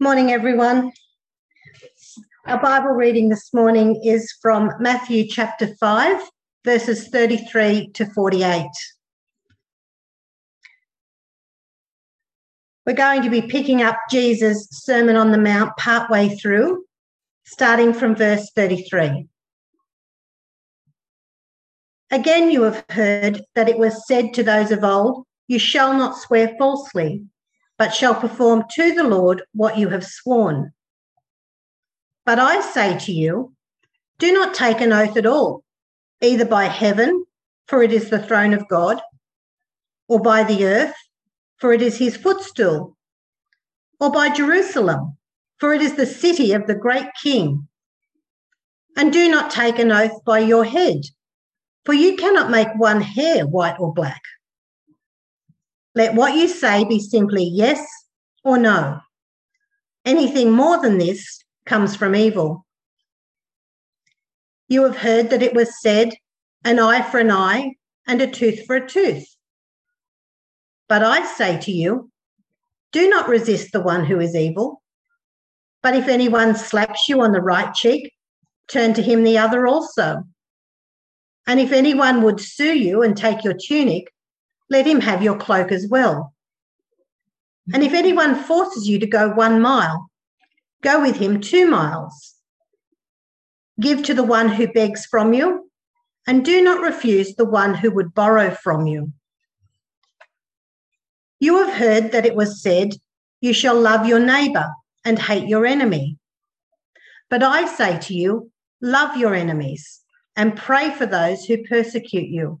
Morning, everyone. Our Bible reading this morning is from Matthew chapter 5, verses 33 to 48. We're going to be picking up Jesus' Sermon on the Mount partway through, starting from verse 33. Again, you have heard that it was said to those of old, You shall not swear falsely but shall perform to the Lord what you have sworn. But I say to you, do not take an oath at all, either by heaven, for it is the throne of God, or by the earth, for it is his footstool, or by Jerusalem, for it is the city of the great king. And do not take an oath by your head, for you cannot make one hair white or black. Let what you say be simply yes or no. Anything more than this comes from evil. You have heard that it was said, an eye for an eye and a tooth for a tooth. But I say to you, do not resist the one who is evil. But if anyone slaps you on the right cheek, turn to him the other also. And if anyone would sue you and take your tunic, let him have your cloak as well. And if anyone forces you to go one mile, go with him two miles. Give to the one who begs from you, and do not refuse the one who would borrow from you. You have heard that it was said, You shall love your neighbor and hate your enemy. But I say to you, love your enemies and pray for those who persecute you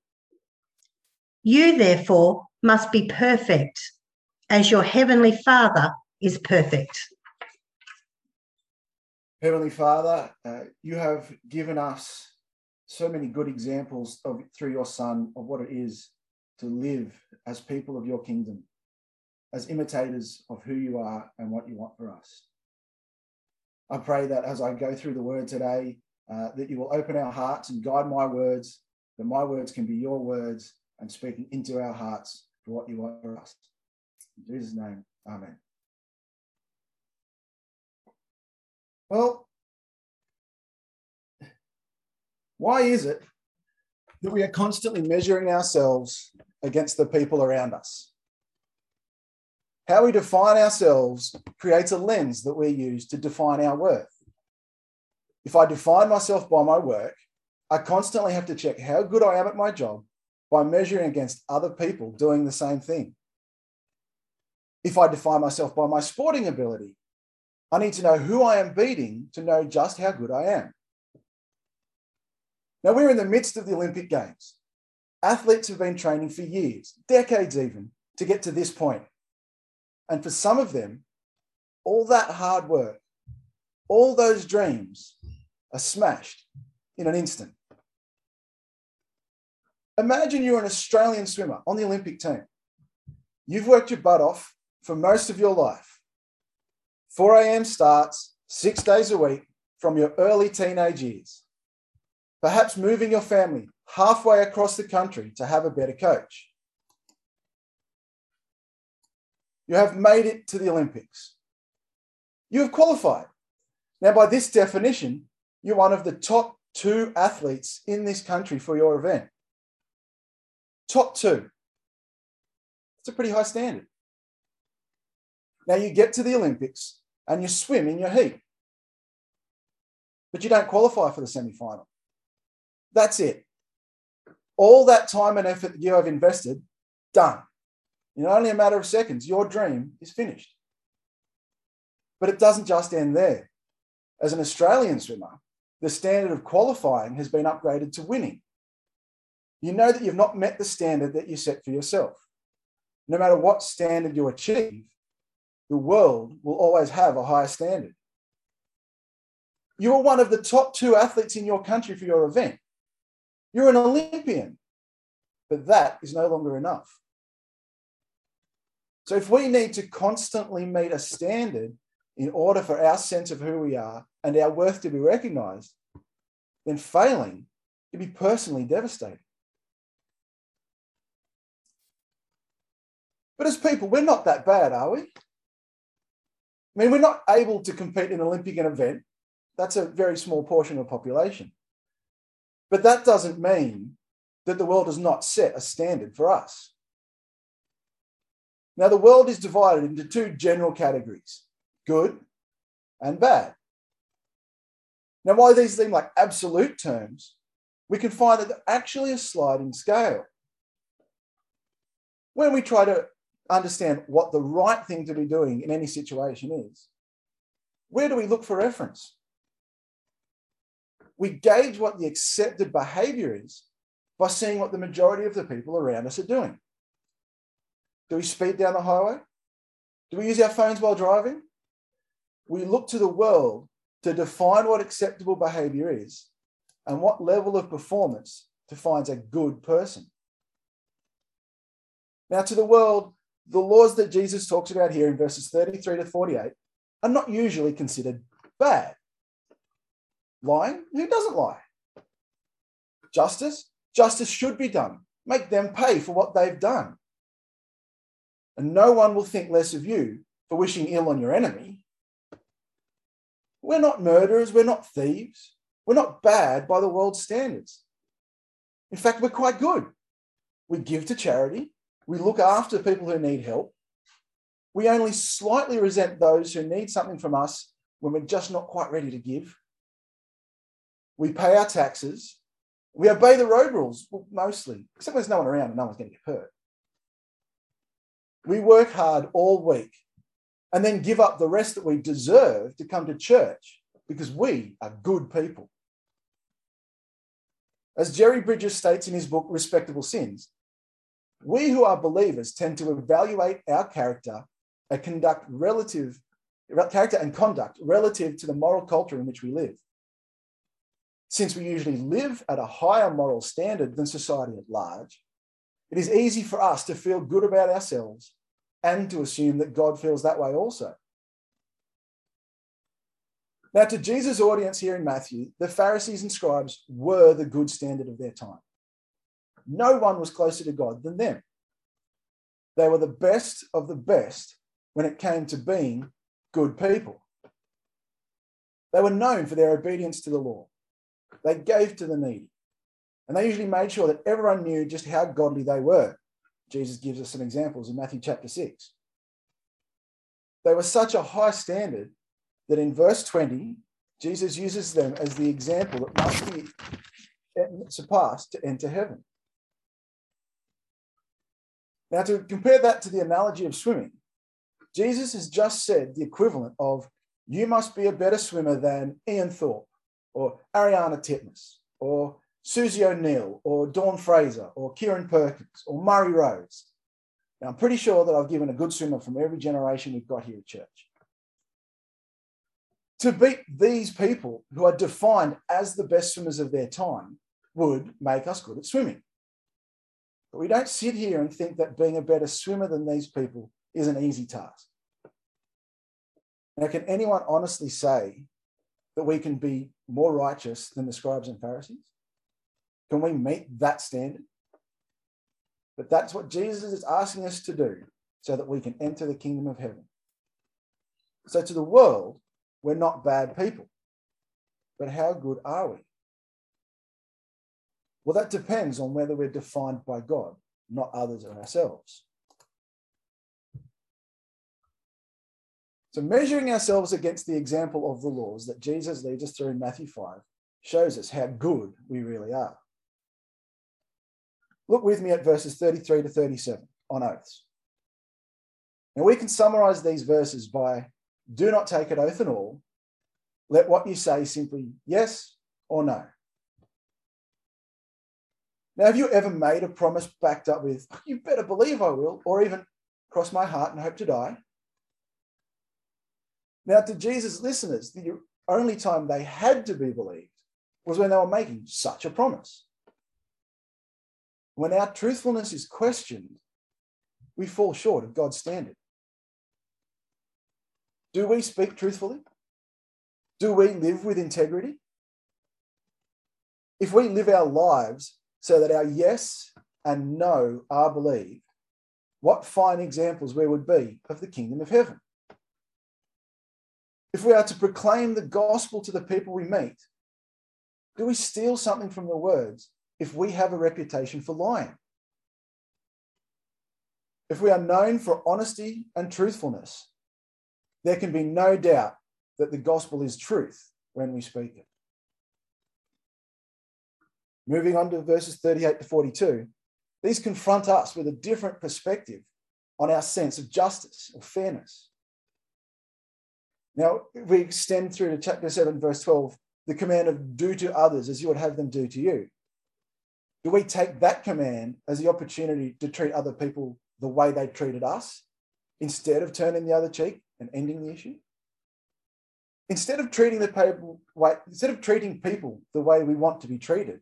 You, therefore, must be perfect as your heavenly Father is perfect. Heavenly Father, uh, you have given us so many good examples of through your Son of what it is to live as people of your kingdom, as imitators of who you are and what you want for us. I pray that as I go through the word today, uh, that you will open our hearts and guide my words, that my words can be your words, and speaking into our hearts for what you want for us. In Jesus' name, Amen. Well, why is it that we are constantly measuring ourselves against the people around us? How we define ourselves creates a lens that we use to define our worth. If I define myself by my work, I constantly have to check how good I am at my job by measuring against other people doing the same thing. If I define myself by my sporting ability, I need to know who I am beating to know just how good I am. Now, we're in the midst of the Olympic Games. Athletes have been training for years, decades even, to get to this point. And for some of them, all that hard work, all those dreams are smashed in an instant. Imagine you're an Australian swimmer on the Olympic team. You've worked your butt off for most of your life. 4 a.m. starts six days a week from your early teenage years. Perhaps moving your family halfway across the country to have a better coach. You have made it to the Olympics. You have qualified. Now, by this definition, you're one of the top two athletes in this country for your event. Top two. It's a pretty high standard. Now you get to the Olympics and you swim in your heat, but you don't qualify for the semi final. That's it. All that time and effort that you have invested, done. In only a matter of seconds, your dream is finished. But it doesn't just end there. As an Australian swimmer, the standard of qualifying has been upgraded to winning you know that you've not met the standard that you set for yourself. No matter what standard you achieve, the world will always have a higher standard. You were one of the top two athletes in your country for your event. You're an Olympian. But that is no longer enough. So if we need to constantly meet a standard in order for our sense of who we are and our worth to be recognized, then failing can be personally devastating. But as people, we're not that bad, are we? I mean, we're not able to compete in an Olympic event. That's a very small portion of the population. But that doesn't mean that the world has not set a standard for us. Now, the world is divided into two general categories good and bad. Now, while these seem like absolute terms, we can find that they're actually a sliding scale. When we try to understand what the right thing to be doing in any situation is, where do we look for reference? We gauge what the accepted behavior is by seeing what the majority of the people around us are doing. Do we speed down the highway? Do we use our phones while driving? We look to the world to define what acceptable behavior is and what level of performance defines a good person. Now, to the world, the laws that Jesus talks about here in verses 33 to 48 are not usually considered bad. Lying? Who doesn't lie? Justice? Justice should be done. Make them pay for what they've done. And no one will think less of you for wishing ill on your enemy. We're not murderers, we're not thieves, we're not bad by the world's standards. In fact, we're quite good. We give to charity, we look after people who need help. We only slightly resent those who need something from us when we're just not quite ready to give. We pay our taxes we obey the road rules, mostly, except when there's no one around and no one's going to get hurt. We work hard all week and then give up the rest that we deserve to come to church because we are good people. As Jerry Bridges states in his book, Respectable Sins, we who are believers tend to evaluate our character and conduct relative character and conduct relative to the moral culture in which we live. Since we usually live at a higher moral standard than society at large, it is easy for us to feel good about ourselves and to assume that God feels that way also. Now, to Jesus' audience here in Matthew, the Pharisees and scribes were the good standard of their time. No one was closer to God than them. They were the best of the best when it came to being good people. They were known for their obedience to the law. They gave to the needy. And they usually made sure that everyone knew just how godly they were. Jesus gives us some examples in Matthew chapter 6. They were such a high standard that in verse 20, Jesus uses them as the example that must be surpassed to enter heaven. Now, to compare that to the analogy of swimming, Jesus has just said the equivalent of you must be a better swimmer than Ian Thorpe or Ariarne Titmus, or Susie O'Neill, or Dawn Fraser, or Kieren Perkins, or Murray Rose. Now, I'm pretty sure that I've given a good swimmer from every generation we've got here at church. To beat these people who are defined as the best swimmers of their time would make us good at swimming. But we don't sit here and think that being a better swimmer than these people is an easy task. Now, can anyone honestly say that we can be more righteous than the scribes and Pharisees? Can we meet that standard? But that's what Jesus is asking us to do so that we can enter the kingdom of heaven. So, to the world, we're not bad people. But how good are we? Well, that depends on whether we're defined by God, not others or ourselves. So, measuring ourselves against the example of the laws that Jesus leads us through in Matthew 5 shows us how good we really are. Look with me at verses 33 to 37 on oaths. Now, we can summarize these verses by do not take an oath at all. Let what you say simply yes or no. Now, have you ever made a promise backed up with, you better believe I will, or even cross my heart and hope to die? Now, to Jesus' listeners, the only time they had to be believed was when they were making such a promise. When our truthfulness is questioned, we fall short of God's standard. Do we speak truthfully? Do we live with integrity? If we live our lives so that our yes and no are believed, what fine examples we would be of the kingdom of heaven. If we are to proclaim the gospel to the people we meet, do we steal something from the words if we have a reputation for lying? If we are known for honesty and truthfulness, there can be no doubt that the gospel is truth when we speak it. Moving on to verses 38 to 42, these confront us with a different perspective on our sense of justice or fairness. Now, we extend through to chapter 7, verse 12, the command of do to others as you would have them do to you. Do we take that command as the opportunity to treat other people the way they treated us instead of turning the other cheek and ending the issue? Instead of treating the people instead of treating people the way we want to be treated,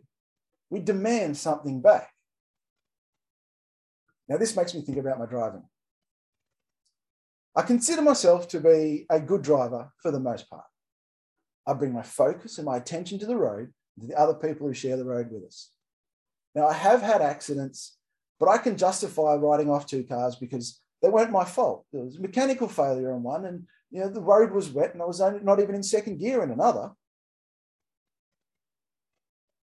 we demand something back. Now, this makes me think about my driving. I consider myself to be a good driver for the most part. I bring my focus and my attention to the road and to the other people who share the road with us. Now, I have had accidents, but I can justify riding off two cars because they weren't my fault. There was mechanical failure on one, and you know the road was wet, and I was only, not even in second gear in another.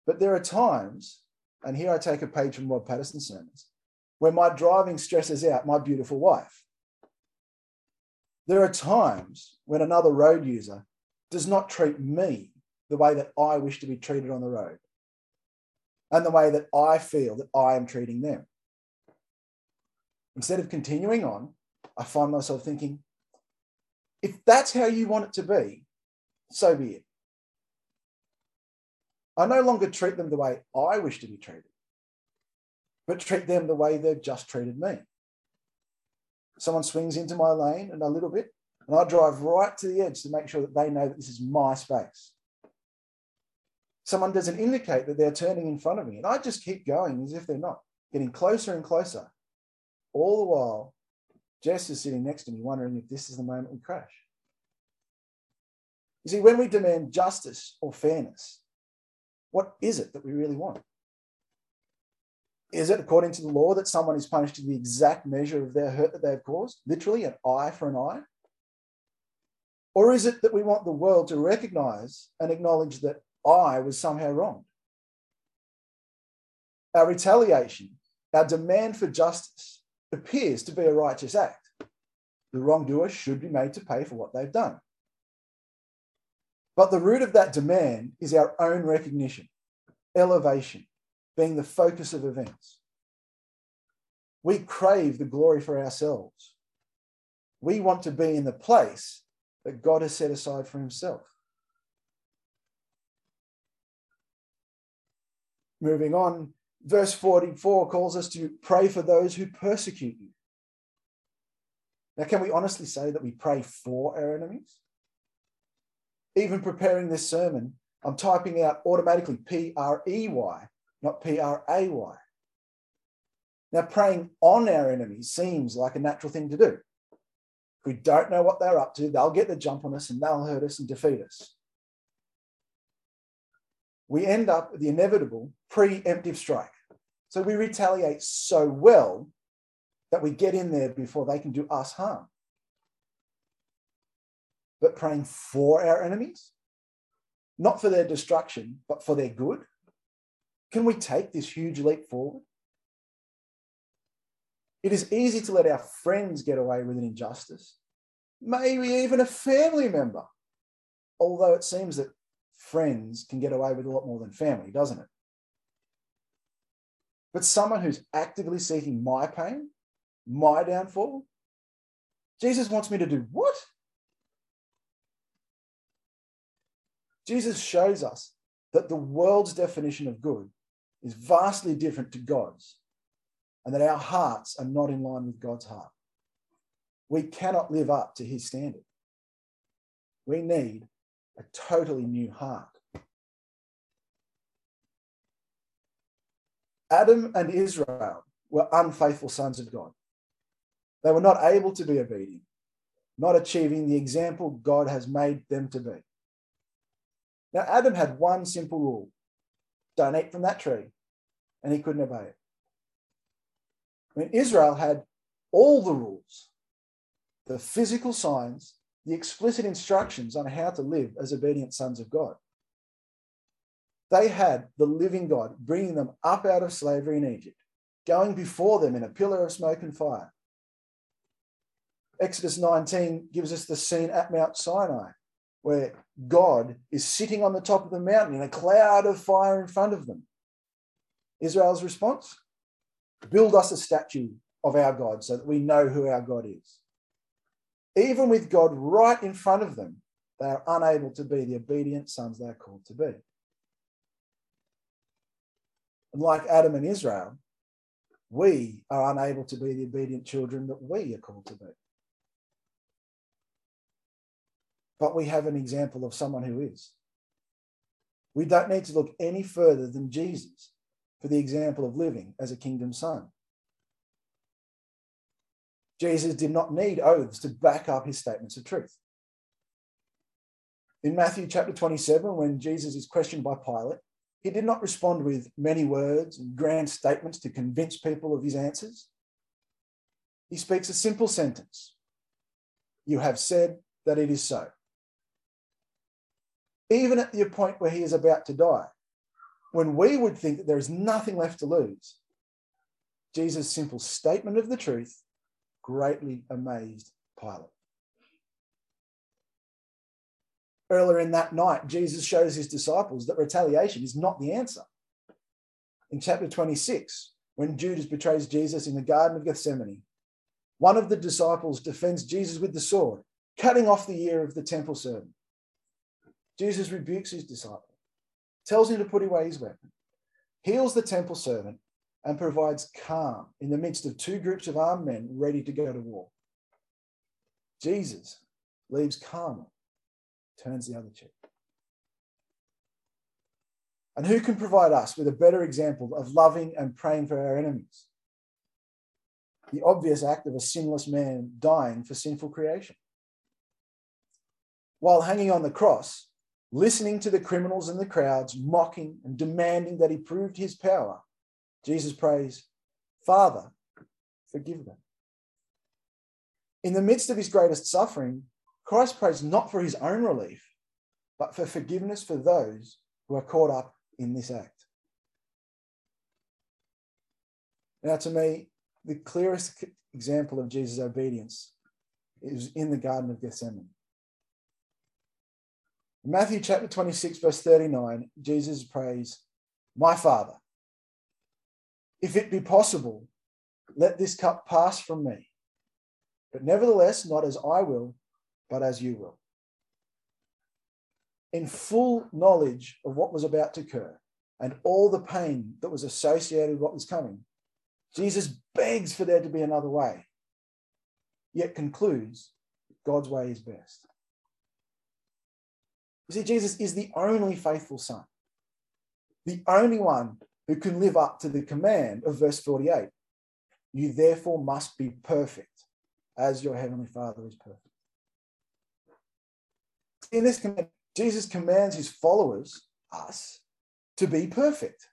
But there are times, and here I take a page from Rob Patterson's sermons, where my driving stresses out my beautiful wife. There are times when another road user does not treat me the way that I wish to be treated on the road and the way that I feel that I am treating them. Instead of continuing on, I find myself thinking, if that's how you want it to be, so be it. I no longer treat them the way I wish to be treated, but treat them the way they've just treated me. Someone swings into my lane and a little bit, and I drive right to the edge to make sure that they know that this is my space. Someone doesn't indicate that they're turning in front of me, and I just keep going as if they're not, getting closer and closer. All the while, Jess is sitting next to me, wondering if this is the moment we crash. You see, when we demand justice or fairness, what is it that we really want? Is it according to the law that someone is punished to the exact measure of their hurt that they have caused? Literally, an eye for an eye? Or is it that we want the world to recognize and acknowledge that I was somehow wronged? Our retaliation, our demand for justice appears to be a righteous act. The wrongdoer should be made to pay for what they've done. But the root of that demand is our own recognition, elevation, being the focus of events. We crave the glory for ourselves. We want to be in the place that God has set aside for himself. Moving on, verse 44 calls us to pray for those who persecute you. Now, can we honestly say that we pray for our enemies? Even preparing this sermon, I'm typing out automatically P R E Y, not P R A Y. Now, praying on our enemies seems like a natural thing to do. If We don't know what they're up to. They'll get the jump on us and they'll hurt us and defeat us. We end up with the inevitable preemptive strike. So we retaliate so well that we get in there before they can do us harm. But praying for our enemies, not for their destruction, but for their good, can we take this huge leap forward? It is easy to let our friends get away with an injustice, maybe even a family member, although it seems that friends can get away with a lot more than family, doesn't it? But someone who's actively seeking my pain, my downfall, Jesus wants me to do what? Jesus shows us that the world's definition of good is vastly different to God's and that our hearts are not in line with God's heart. We cannot live up to his standard. We need a totally new heart. Adam and Israel were unfaithful sons of God. They were not able to be obedient, not achieving the example God has made them to be. Now, Adam had one simple rule don't eat from that tree, and he couldn't obey it. I mean, Israel had all the rules, the physical signs, the explicit instructions on how to live as obedient sons of God. They had the living God bringing them up out of slavery in Egypt, going before them in a pillar of smoke and fire. Exodus 19 gives us the scene at Mount Sinai, where God is sitting on the top of the mountain in a cloud of fire in front of them. Israel's response build us a statue of our God so that we know who our God is. Even with God right in front of them, they are unable to be the obedient sons they are called to be. And like Adam and Israel, we are unable to be the obedient children that we are called to be. But we have an example of someone who is. We don't need to look any further than Jesus for the example of living as a kingdom son. Jesus did not need oaths to back up his statements of truth. In Matthew chapter 27, when Jesus is questioned by Pilate, he did not respond with many words and grand statements to convince people of his answers. He speaks a simple sentence You have said that it is so. Even at the point where he is about to die, when we would think that there is nothing left to lose, Jesus' simple statement of the truth greatly amazed Pilate. Earlier in that night, Jesus shows his disciples that retaliation is not the answer. In chapter 26, when Judas betrays Jesus in the Garden of Gethsemane, one of the disciples defends Jesus with the sword, cutting off the ear of the temple servant. Jesus rebukes his disciple, tells him to put away his weapon, heals the temple servant, and provides calm in the midst of two groups of armed men ready to go to war. Jesus leaves calm turns the other cheek. And who can provide us with a better example of loving and praying for our enemies? The obvious act of a sinless man dying for sinful creation. While hanging on the cross, listening to the criminals and the crowds mocking and demanding that he proved his power, Jesus prays, Father, forgive them. In the midst of his greatest suffering, Christ prays not for his own relief, but for forgiveness for those who are caught up in this act. Now, to me, the clearest example of Jesus' obedience is in the Garden of Gethsemane. Matthew chapter 26, verse 39, Jesus prays, My Father, if it be possible, let this cup pass from me. But nevertheless, not as I will, but as you will. In full knowledge of what was about to occur and all the pain that was associated with what was coming, Jesus begs for there to be another way, yet concludes God's way is best. You see, Jesus is the only faithful Son, the only one who can live up to the command of verse 48. You therefore must be perfect as your heavenly Father is perfect. In this command, Jesus commands his followers, us, to be perfect,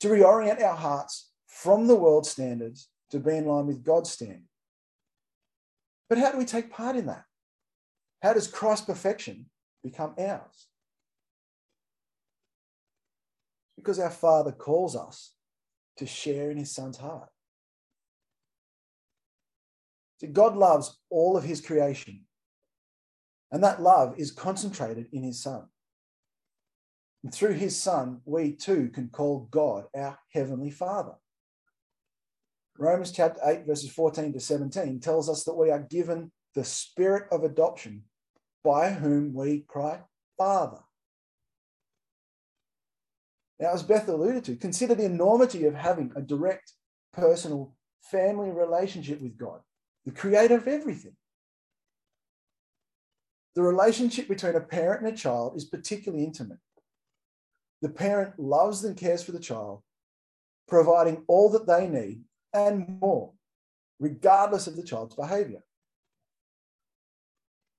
to reorient our hearts from the world's standards to be in line with God's standard. But how do we take part in that? How does Christ's perfection become ours? Because our Father calls us to share in his Son's heart. See, God loves all of his creation and that love is concentrated in his son. And through his son, we too can call God our heavenly father. Romans chapter 8, verses 14 to 17 tells us that we are given the spirit of adoption by whom we cry, Father. Now, as Beth alluded to, consider the enormity of having a direct, personal, family relationship with God, the creator of everything. The relationship between a parent and a child is particularly intimate. The parent loves and cares for the child, providing all that they need and more, regardless of the child's behavior.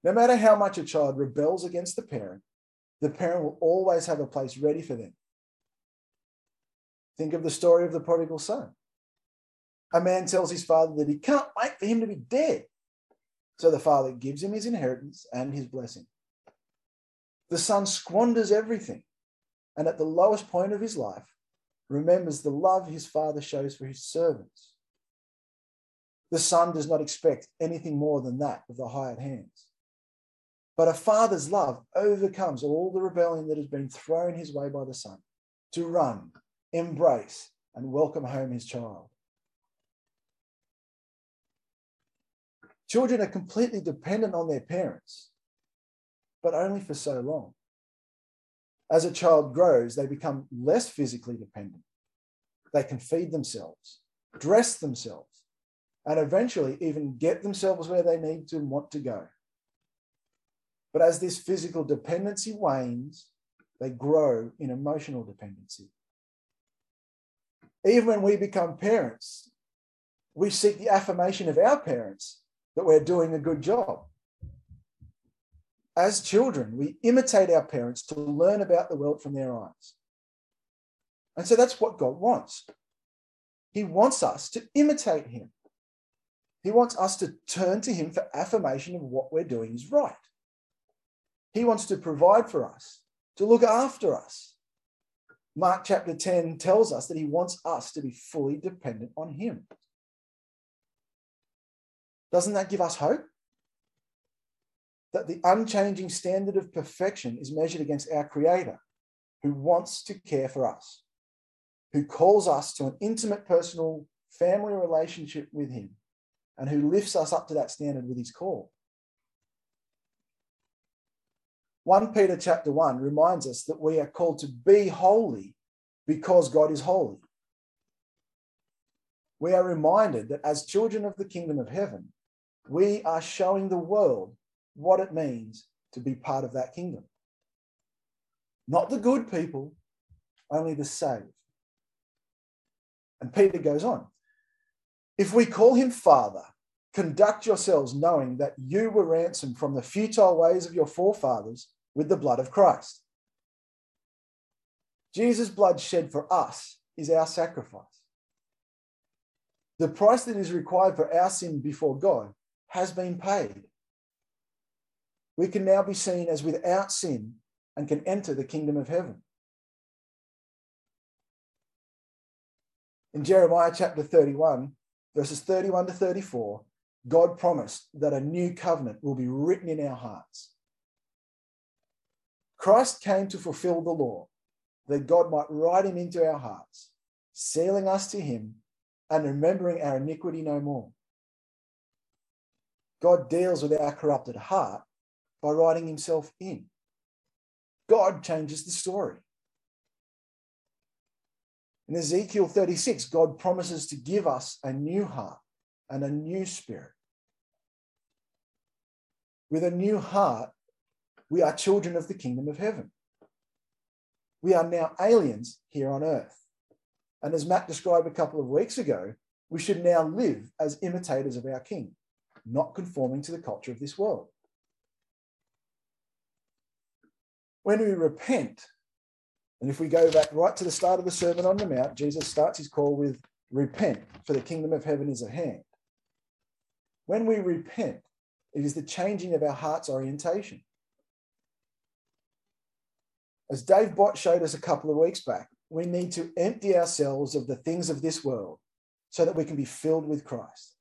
No matter how much a child rebels against the parent, the parent will always have a place ready for them. Think of the story of the prodigal son. A man tells his father that he can't wait for him to be dead. So the father gives him his inheritance and his blessing. The son squanders everything and at the lowest point of his life remembers the love his father shows for his servants. The son does not expect anything more than that of the hired hands. But a father's love overcomes all the rebellion that has been thrown his way by the son to run, embrace, and welcome home his child. Children are completely dependent on their parents, but only for so long. As a child grows, they become less physically dependent. They can feed themselves, dress themselves, and eventually even get themselves where they need to and want to go. But as this physical dependency wanes, they grow in emotional dependency. Even when we become parents, we seek the affirmation of our parents that we're doing a good job. As children, we imitate our parents to learn about the world from their eyes. And so that's what God wants. He wants us to imitate Him. He wants us to turn to Him for affirmation of what we're doing is right. He wants to provide for us, to look after us. Mark chapter 10 tells us that He wants us to be fully dependent on Him. Doesn't that give us hope? That the unchanging standard of perfection is measured against our Creator, who wants to care for us, who calls us to an intimate personal family relationship with Him, and who lifts us up to that standard with His call. 1 Peter chapter 1 reminds us that we are called to be holy because God is holy. We are reminded that as children of the kingdom of heaven, we are showing the world what it means to be part of that kingdom. Not the good people, only the saved. And Peter goes on If we call him Father, conduct yourselves knowing that you were ransomed from the futile ways of your forefathers with the blood of Christ. Jesus' blood shed for us is our sacrifice. The price that is required for our sin before God has been paid. We can now be seen as without sin and can enter the kingdom of heaven. In Jeremiah chapter 31, verses 31 to 34, God promised that a new covenant will be written in our hearts. Christ came to fulfill the law, that God might write him into our hearts, sealing us to him and remembering our iniquity no more. God deals with our corrupted heart by writing himself in. God changes the story. In Ezekiel 36, God promises to give us a new heart and a new spirit. With a new heart, we are children of the kingdom of heaven. We are now aliens here on earth. And as Matt described a couple of weeks ago, we should now live as imitators of our king not conforming to the culture of this world. When we repent, and if we go back right to the start of the Sermon on the Mount, Jesus starts his call with repent, for the kingdom of heaven is at hand. When we repent, it is the changing of our heart's orientation. As Dave Bott showed us a couple of weeks back, we need to empty ourselves of the things of this world so that we can be filled with Christ.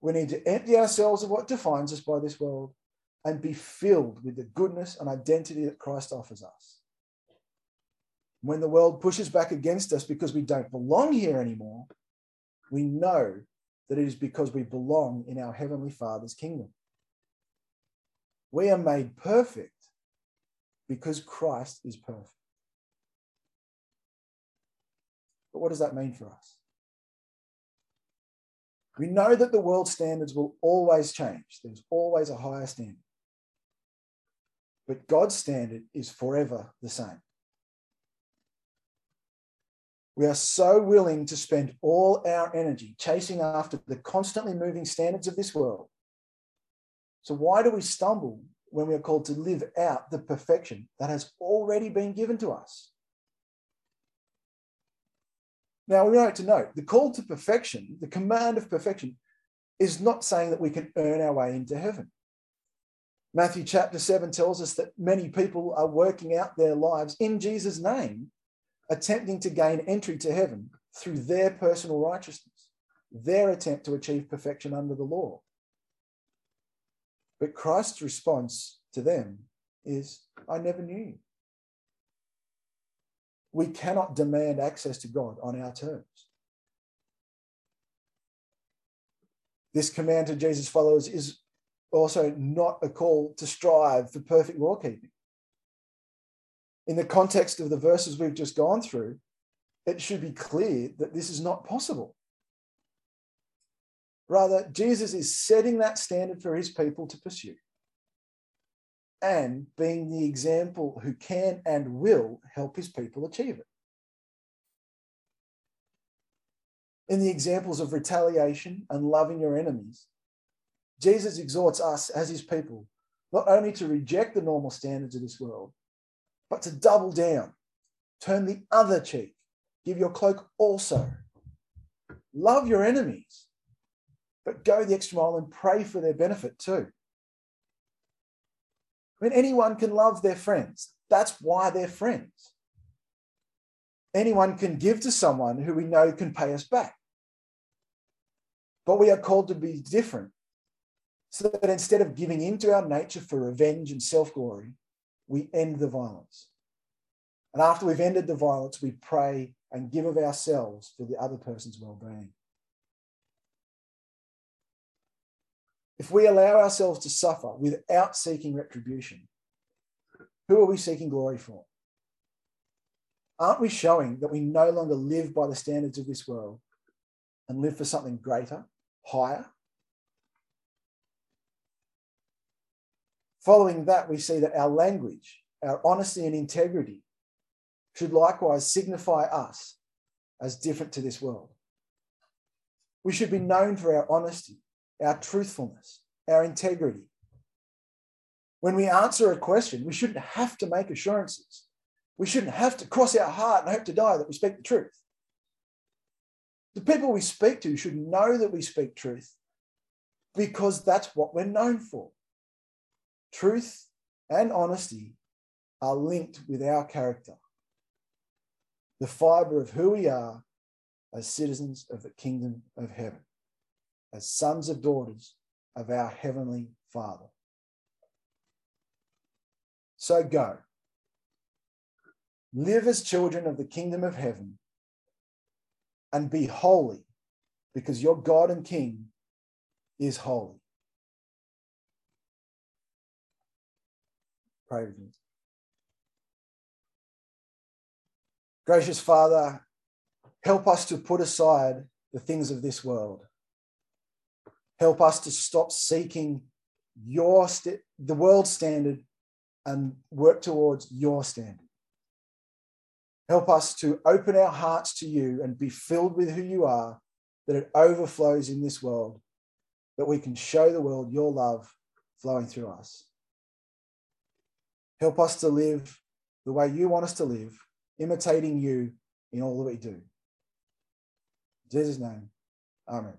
We need to empty ourselves of what defines us by this world and be filled with the goodness and identity that Christ offers us. When the world pushes back against us because we don't belong here anymore, we know that it is because we belong in our Heavenly Father's kingdom. We are made perfect because Christ is perfect. But what does that mean for us? We know that the world standards will always change. There's always a higher standard. but God's standard is forever the same. We are so willing to spend all our energy chasing after the constantly moving standards of this world. So, why do we stumble when we are called to live out the perfection that has already been given to us? Now, we like to note the call to perfection, the command of perfection, is not saying that we can earn our way into heaven. Matthew chapter 7 tells us that many people are working out their lives in Jesus' name attempting to gain entry to heaven through their personal righteousness, their attempt to achieve perfection under the law. But Christ's response to them is, I never knew you. We cannot demand access to God on our terms. This command to Jesus' followers is also not a call to strive for perfect law keeping in the context of the verses we've just gone through, it should be clear that this is not possible. Rather, Jesus is setting that standard for his people to pursue and being the example who can and will help his people achieve it. In the examples of retaliation and loving your enemies, Jesus exhorts us as his people not only to reject the normal standards of this world, but to double down, turn the other cheek, give your cloak also. Love your enemies, but go the extra mile and pray for their benefit too. I mean, anyone can love their friends. That's why they're friends. Anyone can give to someone who we know can pay us back. But we are called to be different so that instead of giving into our nature for revenge and self glory, we end the violence. And after we've ended the violence, we pray and give of ourselves for the other person's well being. If we allow ourselves to suffer without seeking retribution, who are we seeking glory for? Aren't we showing that we no longer live by the standards of this world and live for something greater, higher? Following that, we see that our language, our honesty and integrity should likewise signify us as different to this world. We should be known for our honesty, our truthfulness, our integrity. When we answer a question, we shouldn't have to make assurances. We shouldn't have to cross our heart and hope to die that we speak the truth. The people we speak to should know that we speak truth because that's what we're known for. Truth and honesty are linked with our character, the fiber of who we are as citizens of the kingdom of heaven, as sons and daughters of our heavenly Father. So go. Live as children of the kingdom of heaven and be holy because your God and King is holy. Pray with me. Gracious Father, help us to put aside the things of this world. Help us to stop seeking your st- the world standard and work towards your standard. Help us to open our hearts to you and be filled with who you are, that it overflows in this world, that we can show the world your love flowing through us. Help us to live the way you want us to live, imitating you in all that we do. In Jesus' name, amen.